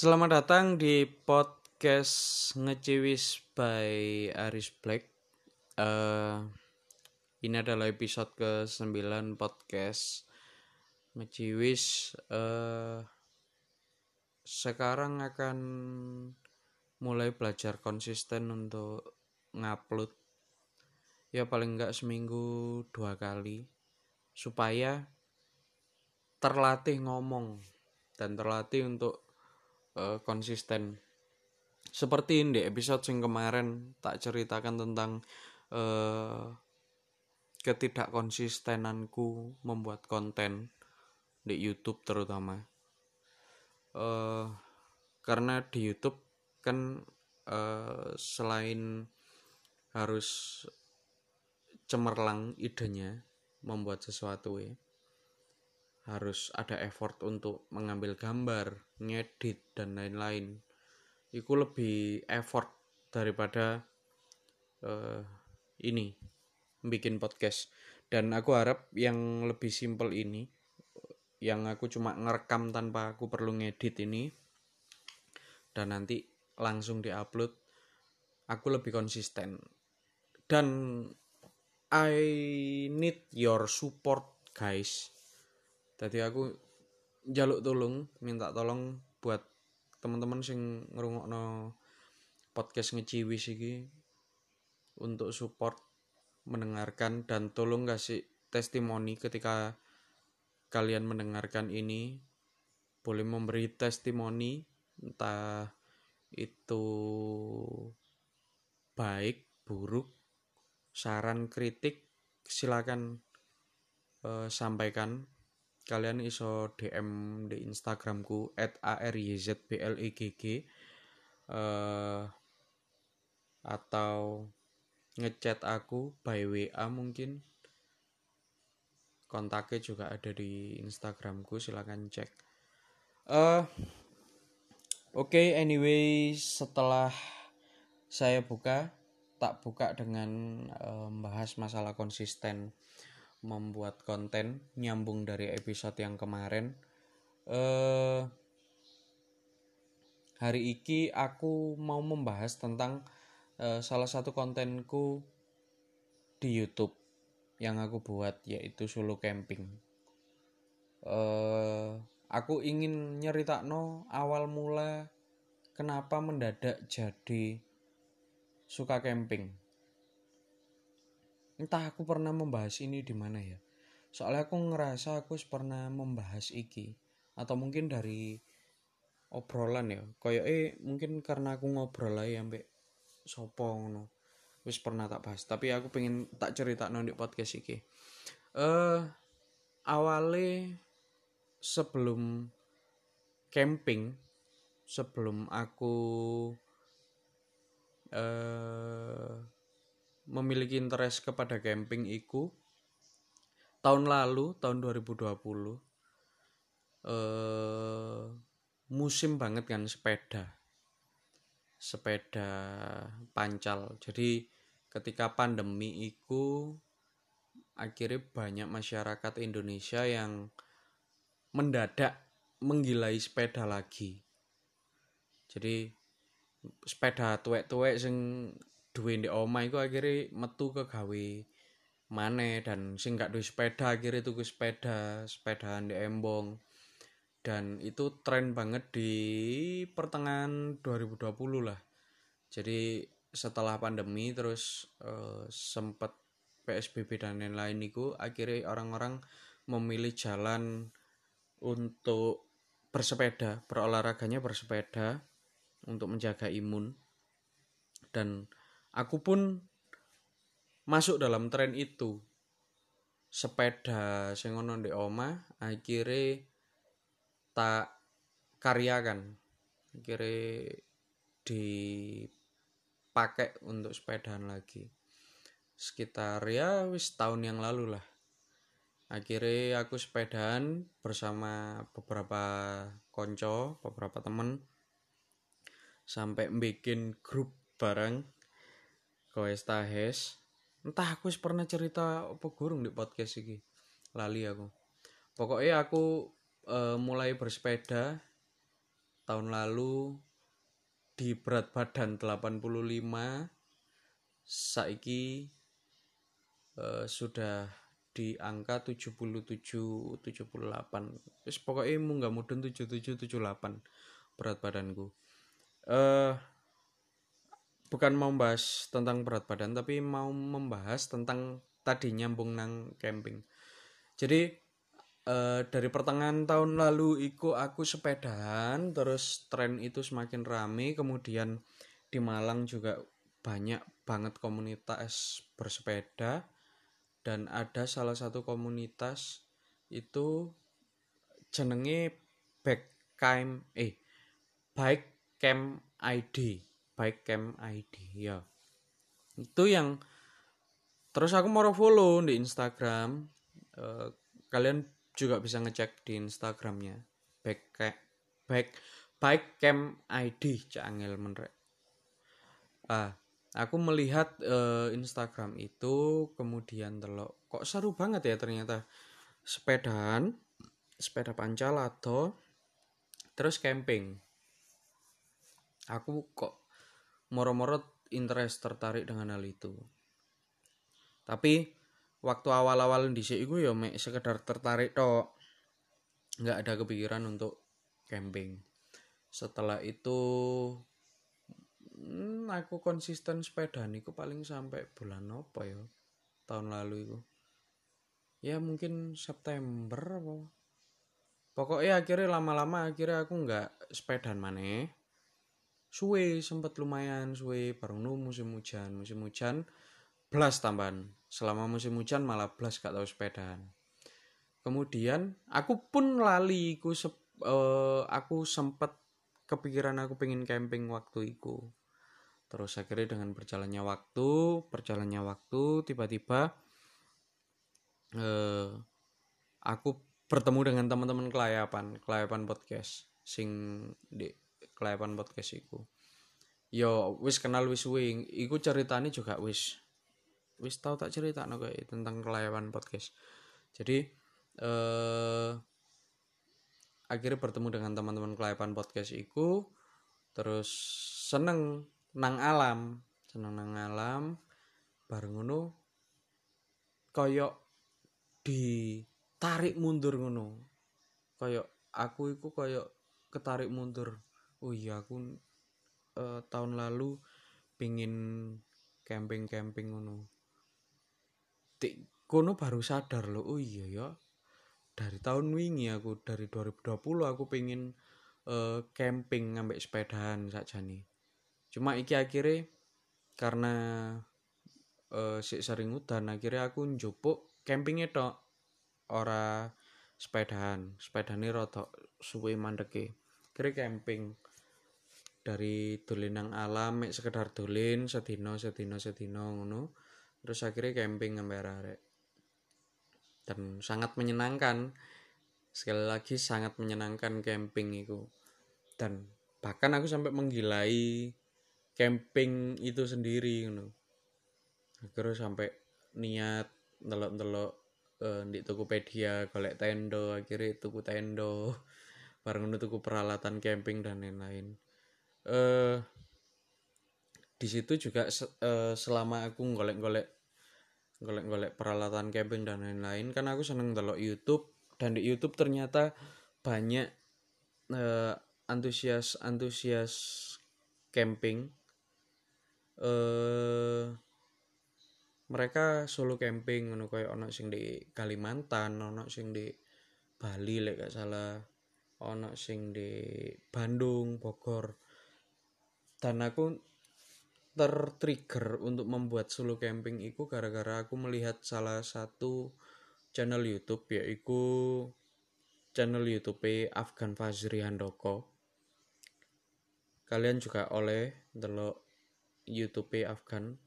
Selamat datang di podcast Ngeciwis by Aris Black. Eh, ini adalah episode ke-9 podcast Ngeciwis. Eh, sekarang akan mulai belajar konsisten untuk ngupload. Ya paling enggak seminggu dua kali supaya terlatih ngomong dan terlatih untuk uh, konsisten. Seperti ini di episode yang kemarin tak ceritakan tentang uh, ketidakkonsistenanku membuat konten di YouTube terutama. Uh, karena di YouTube kan uh, selain harus cemerlang idenya membuat sesuatu ya harus ada effort untuk mengambil gambar, ngedit dan lain-lain. Itu lebih effort daripada uh, ini bikin podcast. Dan aku harap yang lebih simple ini yang aku cuma ngerekam tanpa aku perlu ngedit ini dan nanti langsung diupload aku lebih konsisten dan I need your support guys jadi aku jaluk tolong minta tolong buat teman-teman sing ngrungokno podcast ngeciwi iki untuk support mendengarkan dan tolong kasih testimoni ketika kalian mendengarkan ini. Boleh memberi testimoni entah itu baik buruk saran kritik silakan uh, sampaikan kalian iso DM di Instagramku @aryzblegg uh, atau ngechat aku by WA mungkin. Kontaknya juga ada di Instagramku silakan cek. Uh, oke okay, anyway setelah saya buka tak buka dengan uh, membahas masalah konsisten membuat konten nyambung dari episode yang kemarin. Uh, hari ini aku mau membahas tentang uh, salah satu kontenku di YouTube yang aku buat yaitu solo camping. Uh, aku ingin nyeritakno awal mula kenapa mendadak jadi suka camping. Entah aku pernah membahas ini di mana ya. Soalnya aku ngerasa aku pernah membahas iki atau mungkin dari obrolan ya. Kayak eh mungkin karena aku ngobrol lah ya mbak sopo ngono. Wis pernah tak bahas, tapi aku pengen tak cerita di podcast iki. Eh uh, awalnya sebelum camping sebelum aku uh, memiliki interest kepada camping iku tahun lalu tahun 2020 eh musim banget kan sepeda. Sepeda pancal. Jadi ketika pandemi iku akhirnya banyak masyarakat Indonesia yang mendadak menggilai sepeda lagi. Jadi sepeda tuwek-tuwek sing duwe ndek omah iku akhirnya metu ke gawe mana dan sing gak duwe sepeda akhirnya tuku sepeda sepeda di embong. Dan itu tren banget di pertengahan 2020 lah. Jadi setelah pandemi terus uh, sempet PSBB dan lain-lain itu akhirnya orang-orang memilih jalan untuk bersepeda berolahraganya bersepeda untuk menjaga imun. Dan aku pun masuk dalam tren itu. Sepeda sing ono di oma akhirnya tak karyakan. Akhirnya dipakai untuk sepedaan lagi. Sekitar ya wis tahun yang lalu lah. Akhirnya aku sepedaan bersama beberapa konco beberapa temen. Sampai bikin grup bareng kowe tahes entah aku pernah cerita apa gurung di podcast ini lali aku. Pokoknya aku e, mulai bersepeda tahun lalu di berat badan 85 saiki uh, sudah di angka 77 78 wis pokoknya munggah mudun 77 78 berat badanku. Eh bukan mau bahas tentang berat badan tapi mau membahas tentang tadi nyambung nang camping. Jadi uh, dari pertengahan tahun lalu iku aku sepedahan terus tren itu semakin rame. Kemudian di Malang juga banyak banget komunitas bersepeda. Dan ada salah satu komunitas itu jenenge bike camp eh bike camp ID bike camp ID ya. Itu yang terus aku mau follow di Instagram uh, kalian juga bisa ngecek di Instagramnya. Bike bike bike camp ID cangel menrek. Ah aku melihat uh, Instagram itu kemudian telok. Kok seru banget ya ternyata. Sepedaan sepeda pancal atau terus camping. Aku kok moro-moro interest tertarik dengan hal itu. Tapi waktu awal-awal di sini gue ya mek sekedar tertarik tok. Nggak ada kepikiran untuk camping. Setelah itu hmm, aku konsisten sepeda niku paling sampai bulan apa ya? Tahun lalu itu ya mungkin September apa. Pokoknya akhirnya lama-lama akhirnya aku nggak sepedaan mana suwe sempet lumayan suwe bareng nu musim hujan musim hujan belas tambahan. Selama musim hujan malah belas gak tahu sepedaan kemudian aku pun lali aku sep, uh, aku sempet kepikiran aku pengen camping waktu itu. Terus akhirnya dengan berjalannya waktu berjalannya waktu tiba-tiba eh, aku bertemu dengan teman-teman kelayapan kelayapan podcast sing di kelayapan podcast iku. Yo wis kenal wis wing iku ceritanya juga wis. Wis tau tak cerita no kayak tentang kelayapan podcast. Jadi eh akhirnya bertemu dengan teman-teman kelayapan podcast iku. Terus seneng nang alam. Seneng nang alam. Bareng ngono koyok ditarik mundur ngono. Koyok aku iku koyok ketarik mundur oh iya aku uh, tahun lalu pingin camping-camping ngono. Tik kono baru sadar loh oh iya ya. Dari tahun wingi aku dari 2020 aku pengen uh, camping ngambek sepedaan saja nih cuma iki akhirnya karena uh, si sering udan akhirnya aku njupuk campingnya tok. Ora sepedaan sepedane rada suwe mandeke. Kira camping dari dolenang alam mek sekedar dolen sedino sedino sedino ngono. Terus akhirnya camping ngambil arek dan sangat menyenangkan. Sekali lagi sangat menyenangkan camping itu dan bahkan aku sampai menggilai camping itu sendiri gitu. akhirnya sampai niat ndelok-ndelok uh, di Tokopedia golek tendo akhirnya tuku tendo bareng tuku peralatan camping dan lain-lain uh, di situ juga uh, selama aku golek-golek golek-golek peralatan camping dan lain-lain kan aku seneng ndelok YouTube dan di YouTube ternyata banyak uh, antusias antusias camping eh mereka solo camping ngono koyo ono sing di Kalimantan, ono sing di Bali lek gak salah, ono sing di Bandung, Bogor. Dan aku tertrigger untuk membuat solo camping itu gara-gara aku melihat salah satu channel YouTube yaitu channel YouTube Afgan Fazri Handoko. Kalian juga oleh delok YouTube Afgan.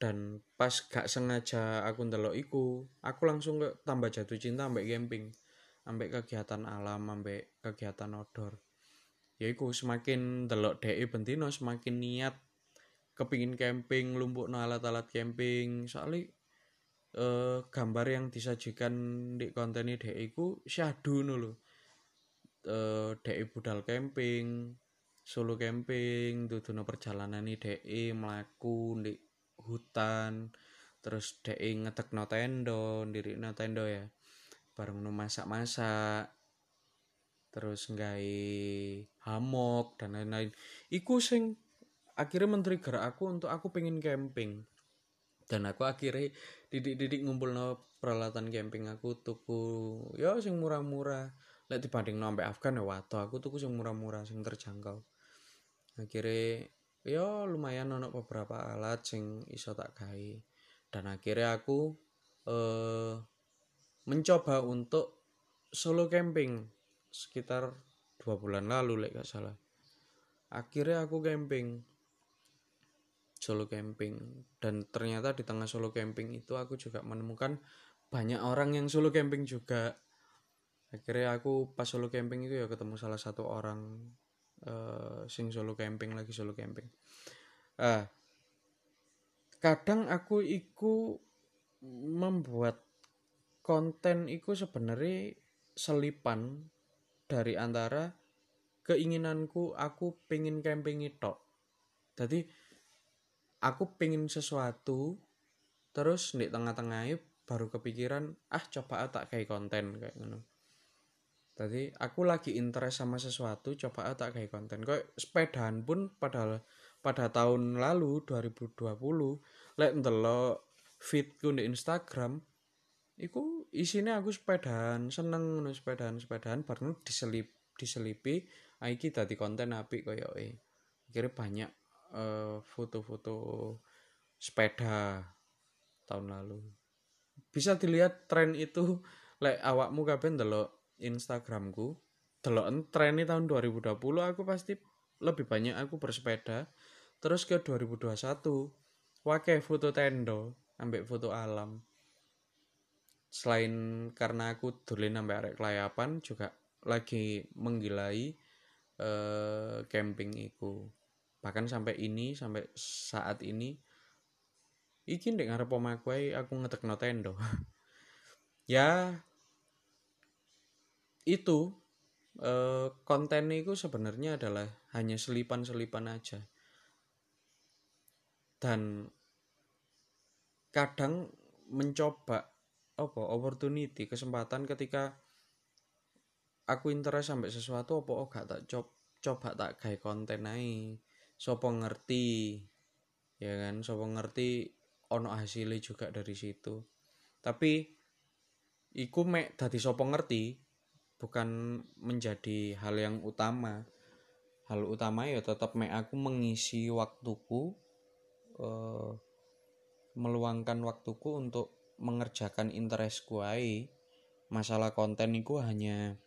Dan pas gak sengaja aku ndelok iku aku langsung ke tambah jatuh cinta ambek camping. Ambek kegiatan alam ambek kegiatan outdoor ya iku semakin delok DE bentino semakin niat kepingin camping lumpuk no alat-alat camping. Soalnya eh, gambar yang disajikan di konten DE iku syahdu loh eh DE budal camping solo camping dudono perjalanan ini DE melaku di hutan terus DE ngetek no tendo diri no tendo ya bareng masak-masak terus ngai hamok dan lain-lain. Iku sing akhirnya menteri gerak aku untuk aku pengen camping. Dan aku akhirnya didik-didik ngumpul no peralatan camping aku tuku ya sing murah-murah. Lek dibanding no sampai Afgan ya wato aku tuku sing murah-murah sing terjangkau. Akhirnya ya lumayan ono beberapa alat sing iso tak gawe. Dan akhirnya aku eh, mencoba untuk solo camping sekitar dua bulan lalu lek gak salah. Akhirnya aku camping. Solo camping. Dan ternyata di tengah solo camping itu aku juga menemukan banyak orang yang solo camping juga. Akhirnya aku pas solo camping itu ya ketemu salah satu orang uh, sing solo camping lagi solo camping. Uh, kadang aku iku membuat konten iku sebenarnya selipan dari antara keinginanku aku pengen camping itu jadi aku pengen sesuatu terus di tengah-tengah baru kepikiran ah coba tak kayak konten kayak gitu Tadi aku lagi interest sama sesuatu, coba tak kayak konten. Kok sepedaan pun pada pada tahun lalu 2020 lek ndelok feedku di Instagram iku isinya aku sepedaan seneng no sepedaan sepedaan baru diselip diselipi iki tadi konten api koyo e. Kira banyak uh, foto-foto sepeda tahun lalu. Bisa dilihat tren itu lek awakmu kabeh ndelok Instagramku delok tren tahun 2020 aku pasti lebih banyak aku bersepeda. Terus ke 2021 wakai foto tendo ambek foto alam selain karena aku dolen sampai arek kelayapan juga lagi menggilai eh, camping itu bahkan sampai ini sampai saat ini iki ndek ngarep omaku aku ngetekno tendo. Ya itu eh, konten itu sebenarnya adalah hanya selipan-selipan aja. Dan kadang mencoba apa opportunity kesempatan ketika aku interest sampai sesuatu apa oh gak tak coba coba tak kayak konten naik sopo ngerti ya kan? Sopo ngerti ono hasilnya juga dari situ. Tapi iku mek dadi sopo ngerti bukan menjadi hal yang utama. Hal utama ya tetap me aku mengisi waktuku uh, meluangkan waktuku untuk mengerjakan interestku ai masalah konten itu hanya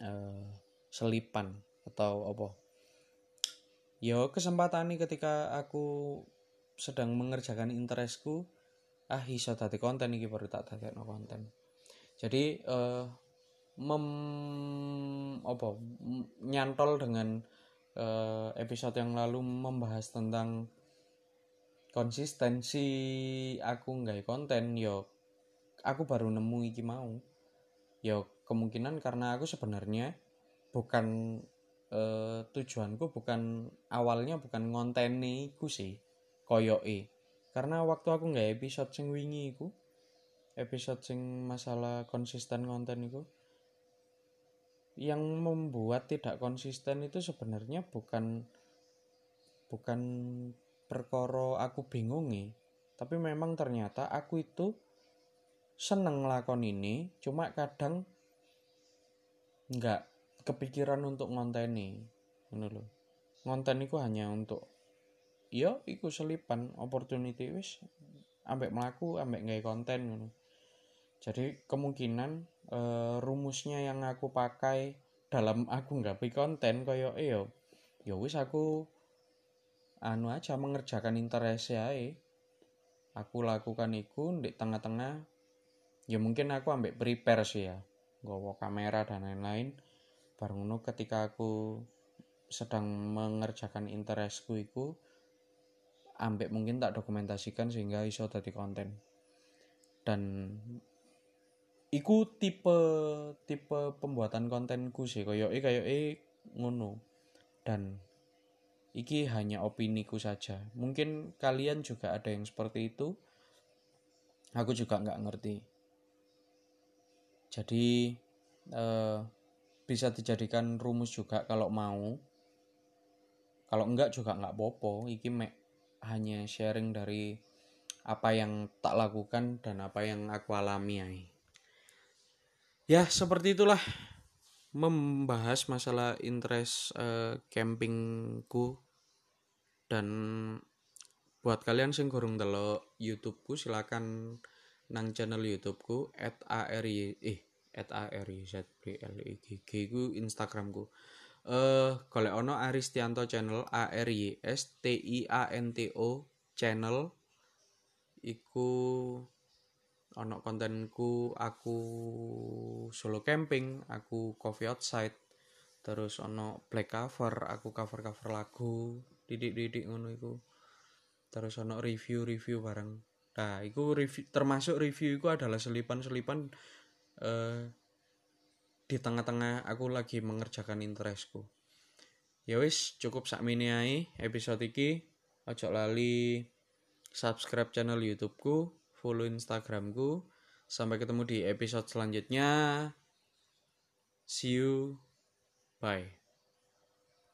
uh, selipan atau apa. Yo kesempatan nih ketika aku sedang mengerjakan interestku ah iso tadi konten ini baru tak no konten. Jadi uh, mem apa nyantol dengan uh, episode yang lalu membahas tentang konsistensi aku nggak konten yo aku baru nemu iki mau. Yo kemungkinan karena aku sebenarnya bukan uh, tujuanku bukan awalnya bukan ngonteni ku sih koyoke. Karena waktu aku nggak episode sing wingi iku episode sing masalah konsisten konten iku yang membuat tidak konsisten itu sebenarnya bukan bukan perkoro aku bingung nih tapi memang ternyata aku itu seneng lakon ini cuma kadang nggak kepikiran untuk ngonteni ini loh ngonten itu hanya untuk iya iku selipan opportunity wis ambek melaku ambek nggak konten jadi kemungkinan uh, rumusnya yang aku pakai dalam aku nggak konten koyo yo yo wis aku anu aja mengerjakan interest ya aku lakukan itu di tengah-tengah. Ya mungkin aku ambek prepare sih ya. Gowo kamera dan lain-lain. Baru nu ketika aku sedang mengerjakan interestku itu ambek mungkin tak dokumentasikan sehingga iso tadi konten. Dan iku tipe tipe pembuatan kontenku sih. Koyo e kayak e ngono. Dan iki hanya opini ku saja. Mungkin kalian juga ada yang seperti itu. Aku juga nggak ngerti. Jadi eh, bisa dijadikan rumus juga kalau mau. Kalau enggak juga nggak popo iki mek hanya sharing dari apa yang tak lakukan dan apa yang aku alami ya ya seperti itulah membahas masalah interest uh, campingku dan buat kalian sing kurang delok YouTubeku silakan nang channel YouTubeku at ari eh at ari z b l i g g ku Instagramku. Eh uh, golek ono Aristianto channel a r y s t i a n t o channel. Iku ono kontenku aku solo camping aku coffee outside terus ono black cover aku cover cover lagu didik-didik ngono iku. Terus ono review-review bareng. Nah iku review termasuk review iku adalah selipan-selipan uh, di tengah-tengah aku lagi mengerjakan interestku. Ya wis cukup sak mini episode iki. Ojo lali subscribe channel YouTubeku follow Instagramku. Sampai ketemu di episode selanjutnya. See you. Bye